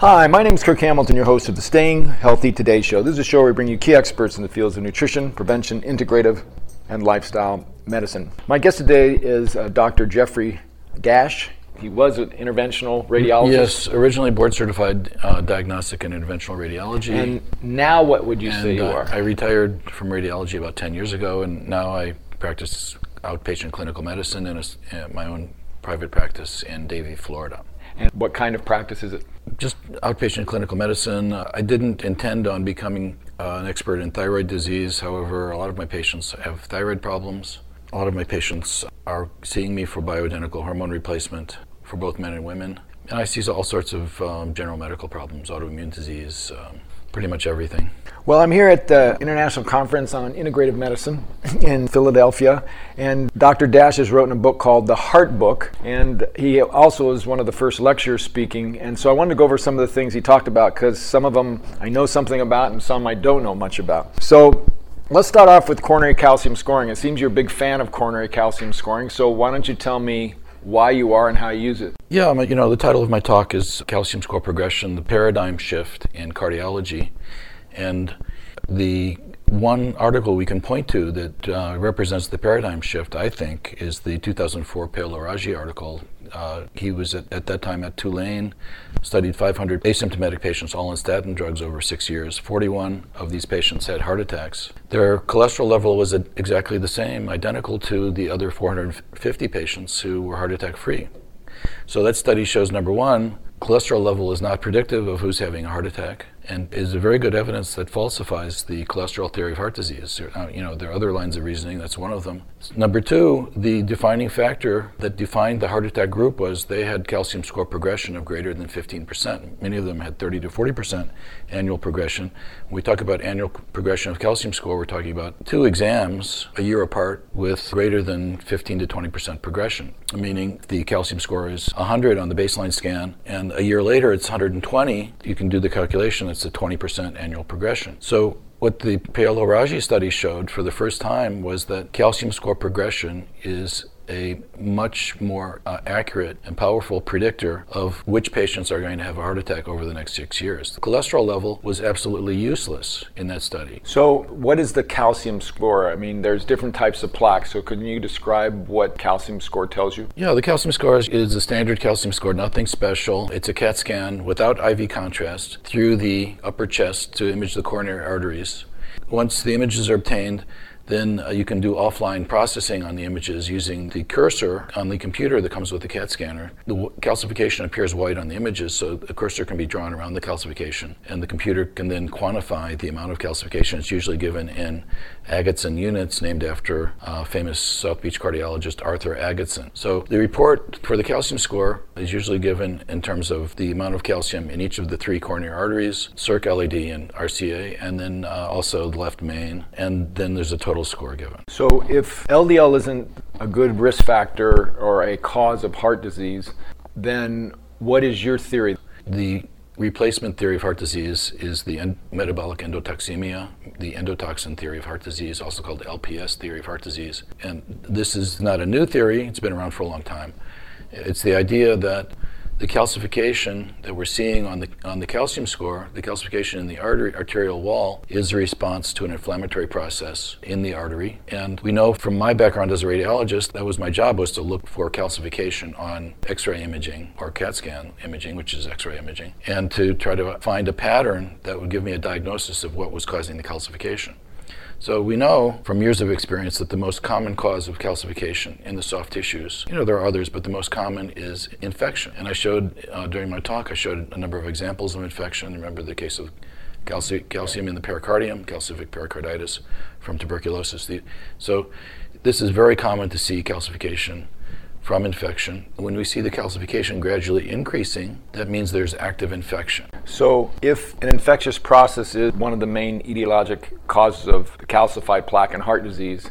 Hi, my name is Kirk Hamilton, your host of the Staying Healthy Today show. This is a show where we bring you key experts in the fields of nutrition, prevention, integrative, and lifestyle medicine. My guest today is uh, Dr. Jeffrey Dach. He was an interventional radiologist. Yes, originally board certified uh, diagnostic and interventional radiology. And now, what would you And, say you uh, are? I retired from radiology about 10 years ago, and now I practice outpatient clinical medicine in a uh, my own private practice in Davie, Florida. And what kind of practice is it? Just outpatient clinical medicine. Uh, I didn't intend on becoming uh, an expert in thyroid disease. However, a lot of my patients have thyroid problems. A lot of my patients are seeing me for bioidentical hormone replacement for both men and women. And I see all sorts of um, general medical problems, autoimmune disease, um, pretty much everything. Well, I'm here at the International Conference on Integrative Medicine in Philadelphia, and Dr. Dach has written a book called The Heart Book, and he also is one of the first lecturers speaking. And so I wanted to go over some of the things he talked about because some of them I know something about and some I don't know much about. So let's start off with coronary calcium scoring. It seems you're a big fan of coronary calcium scoring, so why don't you tell me why you are and how you use it? Yeah, you know, the title of my talk is Calcium Score Progression, the Paradigm Shift in Cardiology. And the one article we can point to that uh, represents the paradigm shift, I think, is the 2004 Paolo Raggi article. Uh, he was at, at that time at Tulane, studied 500 asymptomatic patients, all on statin drugs over six years. 41 of these patients had heart attacks. Their cholesterol level was exactly the same, identical to the other 450 patients who were heart attack free. So that study shows number one, cholesterol level is not predictive of who's having a heart attack and is a very good evidence that falsifies the cholesterol theory of heart disease. Uh, you know, there are other lines of reasoning, that's one of them. Number two, the defining factor that defined the heart attack group was they had calcium score progression of greater than 15%. Many of them had 30 to 40% annual progression. When we talk about annual progression of calcium score, we're talking about two exams a year apart with greater than 15 to 20% progression, meaning the calcium score is 100 on the baseline scan and a year later it's 120. You can do the calculation, it's a 20% annual progression. So what the Paolo Raggi study showed for the first time was that calcium score progression is a much more uh, accurate and powerful predictor of which patients are going to have a heart attack over the next six years. The cholesterol level was absolutely useless in that study. So, what is the calcium score? I mean, there's different types of plaques. So, can you describe what calcium score tells you? Yeah, the calcium score is, is a standard calcium score, nothing special. It's a CAT scan without IV contrast through the upper chest to image the coronary arteries. Once the images are obtained, then uh, you can do offline processing on the images using the cursor on the computer that comes with the CAT scanner. The w- calcification appears white on the images, so the cursor can be drawn around the calcification, and the computer can then quantify the amount of calcification. It's usually given in Agatston units, named after uh, famous South Beach cardiologist Arthur Agatston. So the report for the calcium score is usually given in terms of the amount of calcium in each of the three coronary arteries, CIRC, LAD, and RCA, and then uh, also the left main, and then there's a total score given. So, if LDL isn't a good risk factor or a cause of heart disease, then what is your theory? The replacement theory of heart disease is the en- metabolic endotoxemia, the endotoxin theory of heart disease, also called LPS theory of heart disease. And this is not a new theory, it's been around for a long time. It's the idea that the calcification that we're seeing on the on the calcium score, the calcification in the artery, arterial wall, is a response to an inflammatory process in the artery. And we know from my background as a radiologist, that was my job was to look for calcification on X-ray imaging or CAT scan imaging, which is X-ray imaging, and to try to find a pattern that would give me a diagnosis of what was causing the calcification. So we know from years of experience that the most common cause of calcification in the soft tissues, you know, there are others, but the most common is infection. And I showed uh, during my talk, I showed a number of examples of infection. Remember the case of calci- calcium in the pericardium, calcific pericarditis from tuberculosis. The, so this is very common to see calcification from infection. When we see the calcification gradually increasing, that means there's active infection. So, if an infectious process is one of the main etiologic causes of calcified plaque and heart disease,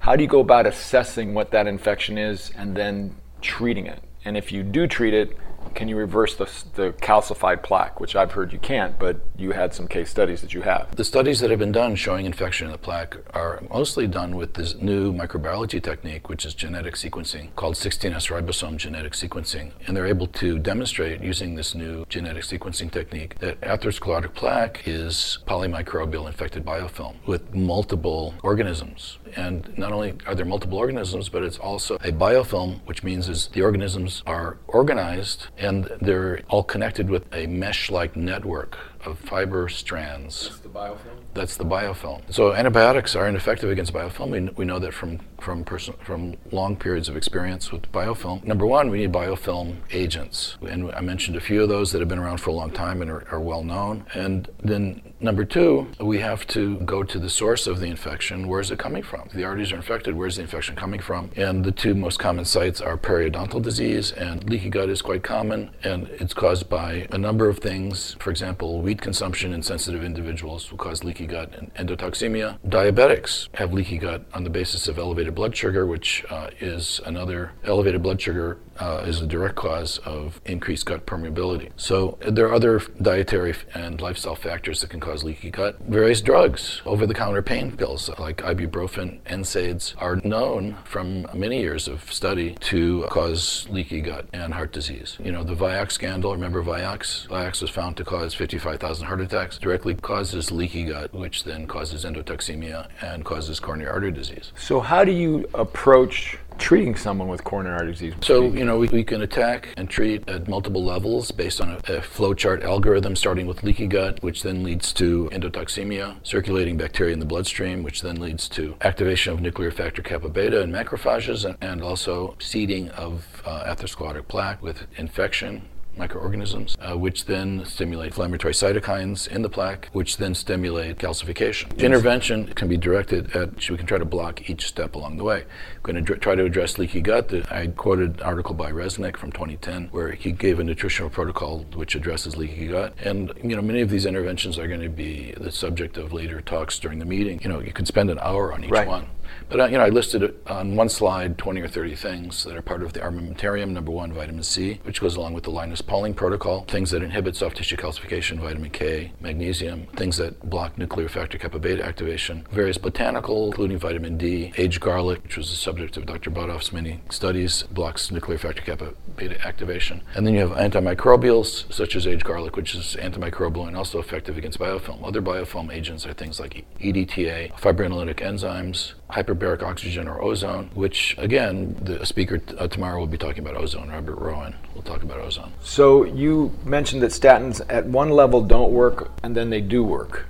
how do you go about assessing what that infection is and then treating it? And if you do treat it, can you reverse the, the calcified plaque, which I've heard you can't, but you had some case studies that you have. The studies that have been done showing infection in the plaque are mostly done with this new microbiology technique, which is genetic sequencing, called 16S ribosome genetic sequencing. And they're able to demonstrate using this new genetic sequencing technique that atherosclerotic plaque is polymicrobial infected biofilm with multiple organisms. And not only are there multiple organisms, but it's also a biofilm, which means is the organisms are organized and they're all connected with a mesh-like network of fiber strands. That's the biofilm? That's the biofilm. So antibiotics are ineffective against biofilm. We, we know that from from person, from long periods of experience with biofilm. Number one, we need biofilm agents, and I mentioned a few of those that have been around for a long time and are, are well known. And then number two, we have to go to the source of the infection. Where is it coming from? If the arteries are infected. Where's the infection coming from? And the two most common sites are periodontal disease and leaky gut is quite common, and it's caused by a number of things. For example, wheat consumption in sensitive individuals will cause leaky gut and endotoxemia. Diabetics have leaky gut on the basis of elevated blood sugar, which uh, is another elevated blood sugar uh, is a direct cause of increased gut permeability. So there are other dietary and lifestyle factors that can cause leaky gut. Various drugs, over-the-counter pain pills like ibuprofen, NSAIDs, are known from many years of study to cause leaky gut and heart disease. You know, the Vioxx scandal, remember Vioxx? Vioxx was found to cause 55,000 heart attacks, directly causes leaky gut, which then causes endotoxemia and causes coronary artery disease. So, how do you approach treating someone with coronary artery disease? So, you know, we, we can attack and treat at multiple levels based on a, a flowchart algorithm, starting with leaky gut, which then leads to endotoxemia, circulating bacteria in the bloodstream, which then leads to activation of nuclear factor kappa beta in macrophages, and, and also seeding of uh, atherosclerotic plaque with infection microorganisms, uh, which then stimulate inflammatory cytokines in the plaque, which then stimulate calcification. Yes. Intervention can be directed at, we can try to block each step along the way. We're going to try to address leaky gut. I quoted an article by Resnick from 2010 where he gave a nutritional protocol which addresses leaky gut. And, you know, many of these interventions are going to be the subject of later talks during the meeting. You know, you can spend an hour on each right. one. But uh, you know, I listed on one slide 20 or 30 things that are part of the armamentarium. Number one, vitamin C, which goes along with the Linus Pauling protocol. Things that inhibit soft tissue calcification, vitamin K, magnesium. Things that block nuclear factor kappa beta activation. Various botanical, including vitamin D. Aged garlic, which was the subject of Dr. Budoff's many studies, blocks nuclear factor kappa beta activation. And then you have antimicrobials, such as aged garlic, which is antimicrobial and also effective against biofilm. Other biofilm agents are things like EDTA, fibrinolytic enzymes, hyperbaric oxygen or ozone, which again, the speaker t- uh, tomorrow will be talking about ozone. Robert Rowan will talk about ozone. So you mentioned that statins at one level don't work and then they do work.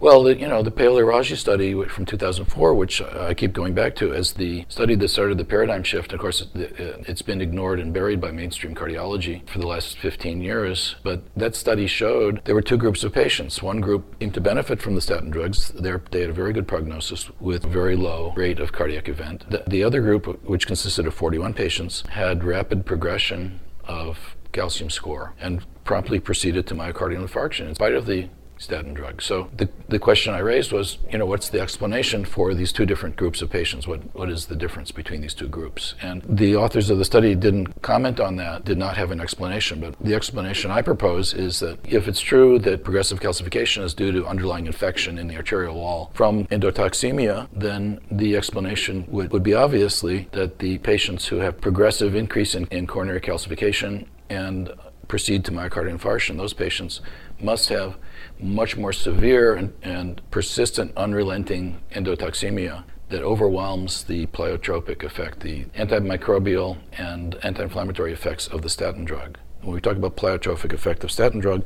Well, the, you know, the Paolo Raggi study from 2004, which I keep going back to as the study that started the paradigm shift. Of course, it's been ignored and buried by mainstream cardiology for the last 15 years. But that study showed there were two groups of patients. One group seemed to benefit from the statin drugs. They're, they had a very good prognosis with very low rate of cardiac event. The, the other group, which consisted of 41 patients, had rapid progression of calcium score and promptly proceeded to myocardial infarction in spite of the statin drugs. So the, the question I raised was, you know, what's the explanation for these two different groups of patients? What, what is the difference between these two groups? And the authors of the study didn't comment on that, did not have an explanation. But the explanation I propose is that if it's true that progressive calcification is due to underlying infection in the arterial wall from endotoxemia, then the explanation would, would be obviously that the patients who have progressive increase in, in coronary calcification and proceed to myocardial infarction, those patients must have much more severe and, and persistent, unrelenting endotoxemia that overwhelms the pleiotropic effect, the antimicrobial and anti-inflammatory effects of the statin drug. When we talk about pleiotropic effect of statin drug,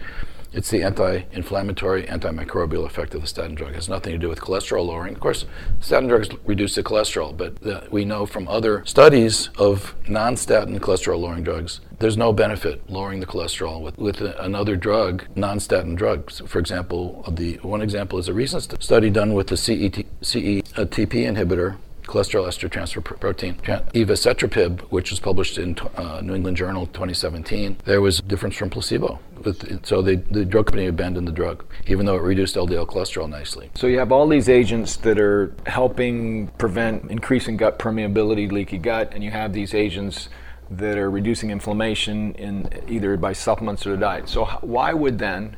it's the anti-inflammatory, antimicrobial effect of the statin drug. It has nothing to do with cholesterol lowering. Of course, statin drugs reduce the cholesterol, but the, we know from other studies of non-statin cholesterol lowering drugs, there's no benefit lowering the cholesterol with, with another drug, non-statin drugs. For example, the one example is a recent study done with the CET, CETP inhibitor cholesterol ester transfer protein, evacetrapib, which was published in uh, New England Journal 2017, there was a difference from placebo. With, so they, the drug company abandoned the drug, even though it reduced LDL cholesterol nicely. So you have all these agents that are helping prevent increasing gut permeability, leaky gut, and you have these agents that are reducing inflammation in either by supplements or the diet. So why would then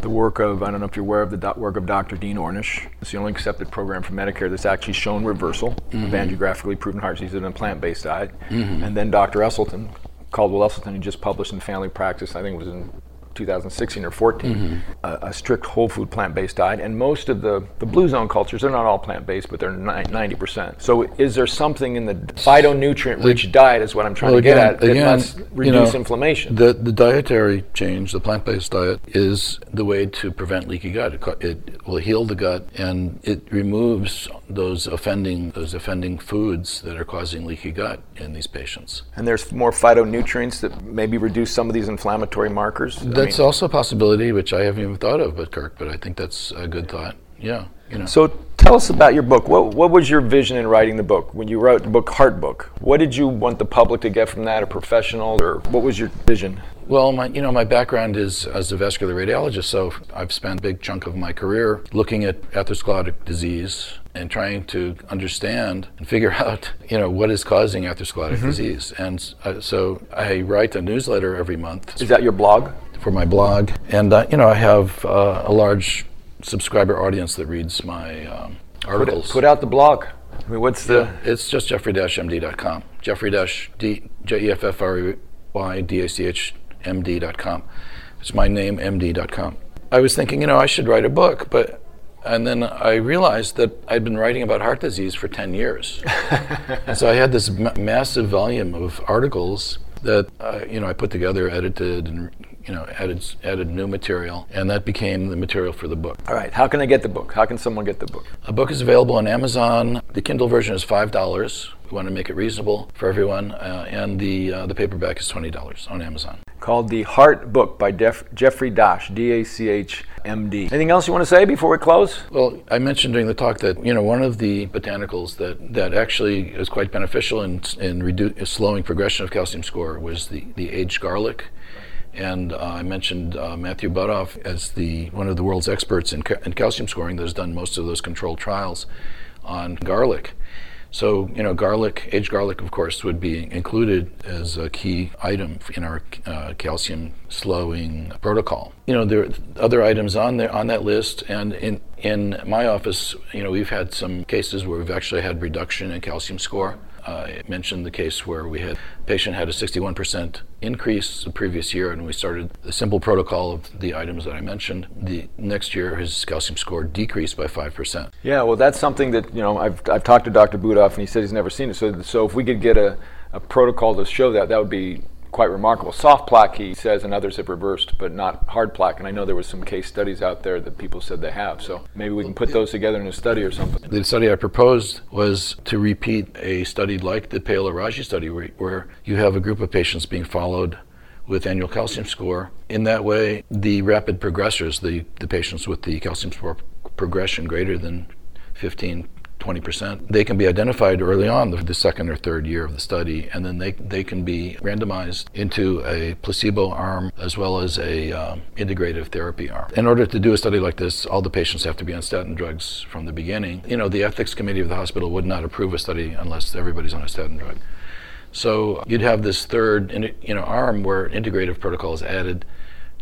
the work of I don't know if you're aware of the work of Dr. Dean Ornish. It's the only accepted program for Medicare that's actually shown reversal mm-hmm. of angiographically proven heart disease in a plant-based diet. Mm-hmm. And then Dr. Esselstyn, Caldwell Esselstyn, he just published in Family Practice. I think it was in 2016 or 14, mm-hmm. a, a, strict whole food plant based diet. And most of the, the blue zone cultures, they're not all plant based, but they're 90%. So is there something in the phytonutrient rich diet, is what I'm trying well, to again, get at, that again, must reduce you know, inflammation? The, the dietary change, the plant based diet, is the way to prevent leaky gut. It, it will heal the gut and it removes those offending, those offending foods that are causing leaky gut in these patients. And there's more phytonutrients that maybe reduce some of these inflammatory markers? That's also a possibility, which I haven't even thought of, but Kirk. But I think that's a good thought. Yeah. You know. So tell us about your book. What, what was your vision in writing the book? When you wrote the book Heart Book, what did you want the public to get from that, a professional, or what was your vision? Well, my you know my background is as a vascular radiologist, so I've spent a big chunk of my career looking at atherosclerotic disease and trying to understand and figure out you know what is causing atherosclerotic mm-hmm. disease. And uh, so I write a newsletter every month. Is that your blog? For my blog, and uh, you know I have uh, a large subscriber audience that reads my um, articles. Put, put, out the blog. I mean, what's the? Yeah, it's just jeffrey-md.com. Jeffrey-d j e f f r y d a c h md.com. It's my name, md.com. I was thinking, you know, I should write a book, but and then I realized that I'd been writing about heart disease for 10 years. so I had this ma- massive volume of articles that uh, you know I put together, edited, and you know added added new material, and that became the material for the book. All right, how can I get the book? How can someone get the book? A book is available on Amazon. The Kindle version is five dollars. We want to make it reasonable for everyone, uh, and the uh, the paperback is twenty dollars on Amazon. Called the Heart Book by Def- Jeffrey Dach, D-A-C-H. MD. Anything else you want to say before we close? Well, I mentioned during the talk that you know one of the botanicals that, that actually is quite beneficial in in redu- slowing progression of calcium score was the the aged garlic. And uh, I mentioned uh, Matthew Budoff as the one of the world's experts in, ca- in calcium scoring that has done most of those controlled trials on garlic. So, you know, garlic, aged garlic, of course, would be included as a key item in our uh, calcium slowing protocol. You know, there are other items on there on that list, and in in my office, you know, we've had some cases where we've actually had reduction in calcium score. Uh, I mentioned the case where we had patient had a 61% increase the previous year, and we started the simple protocol of the items that I mentioned. The next year, his calcium score decreased by 5%. Yeah, well, that's something that, you know, I've, I've talked to Dr. Budoff, and he said he's never seen it. So, so if we could get a, a protocol to show that, that would be quite remarkable. Soft plaque, he says, and others have reversed, but not hard plaque. And I know there was some case studies out there that people said they have. So maybe we can put those together in a study or something. The study I proposed was to repeat a study like the Paolo Raggi study, where, where you have a group of patients being followed with annual calcium score. In that way, the rapid progressors, the, the patients with the calcium score progression greater than 15 20%. They can be identified early on, the, second or third year of the study, and then they, they can be randomized into a placebo arm as well as a um, integrative therapy arm. In order to do a study like this, all the patients have to be on statin drugs from the beginning. You know, the ethics committee of the hospital would not approve a study unless everybody's on a statin drug. So you'd have this third you know, arm where integrative protocol is added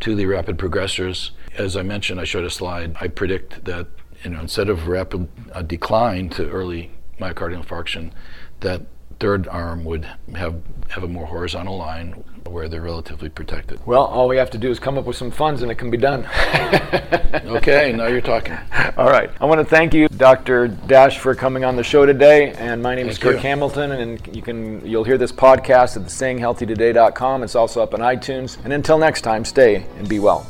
to the rapid progressors. As I mentioned, I showed a slide. I predict that you know, instead of rapid uh, decline to early myocardial infarction, that third arm would have have a more horizontal line where they're relatively protected. Well, all we have to do is come up with some funds and it can be done. okay, now you're talking. All right. I want to thank you, Dr. Dach, for coming on the show today. And my name thank is Kirk you. Hamilton, and you can you'll hear this podcast at the stayinghealthytoday.com. It's also up on iTunes. And until next time, stay and be well.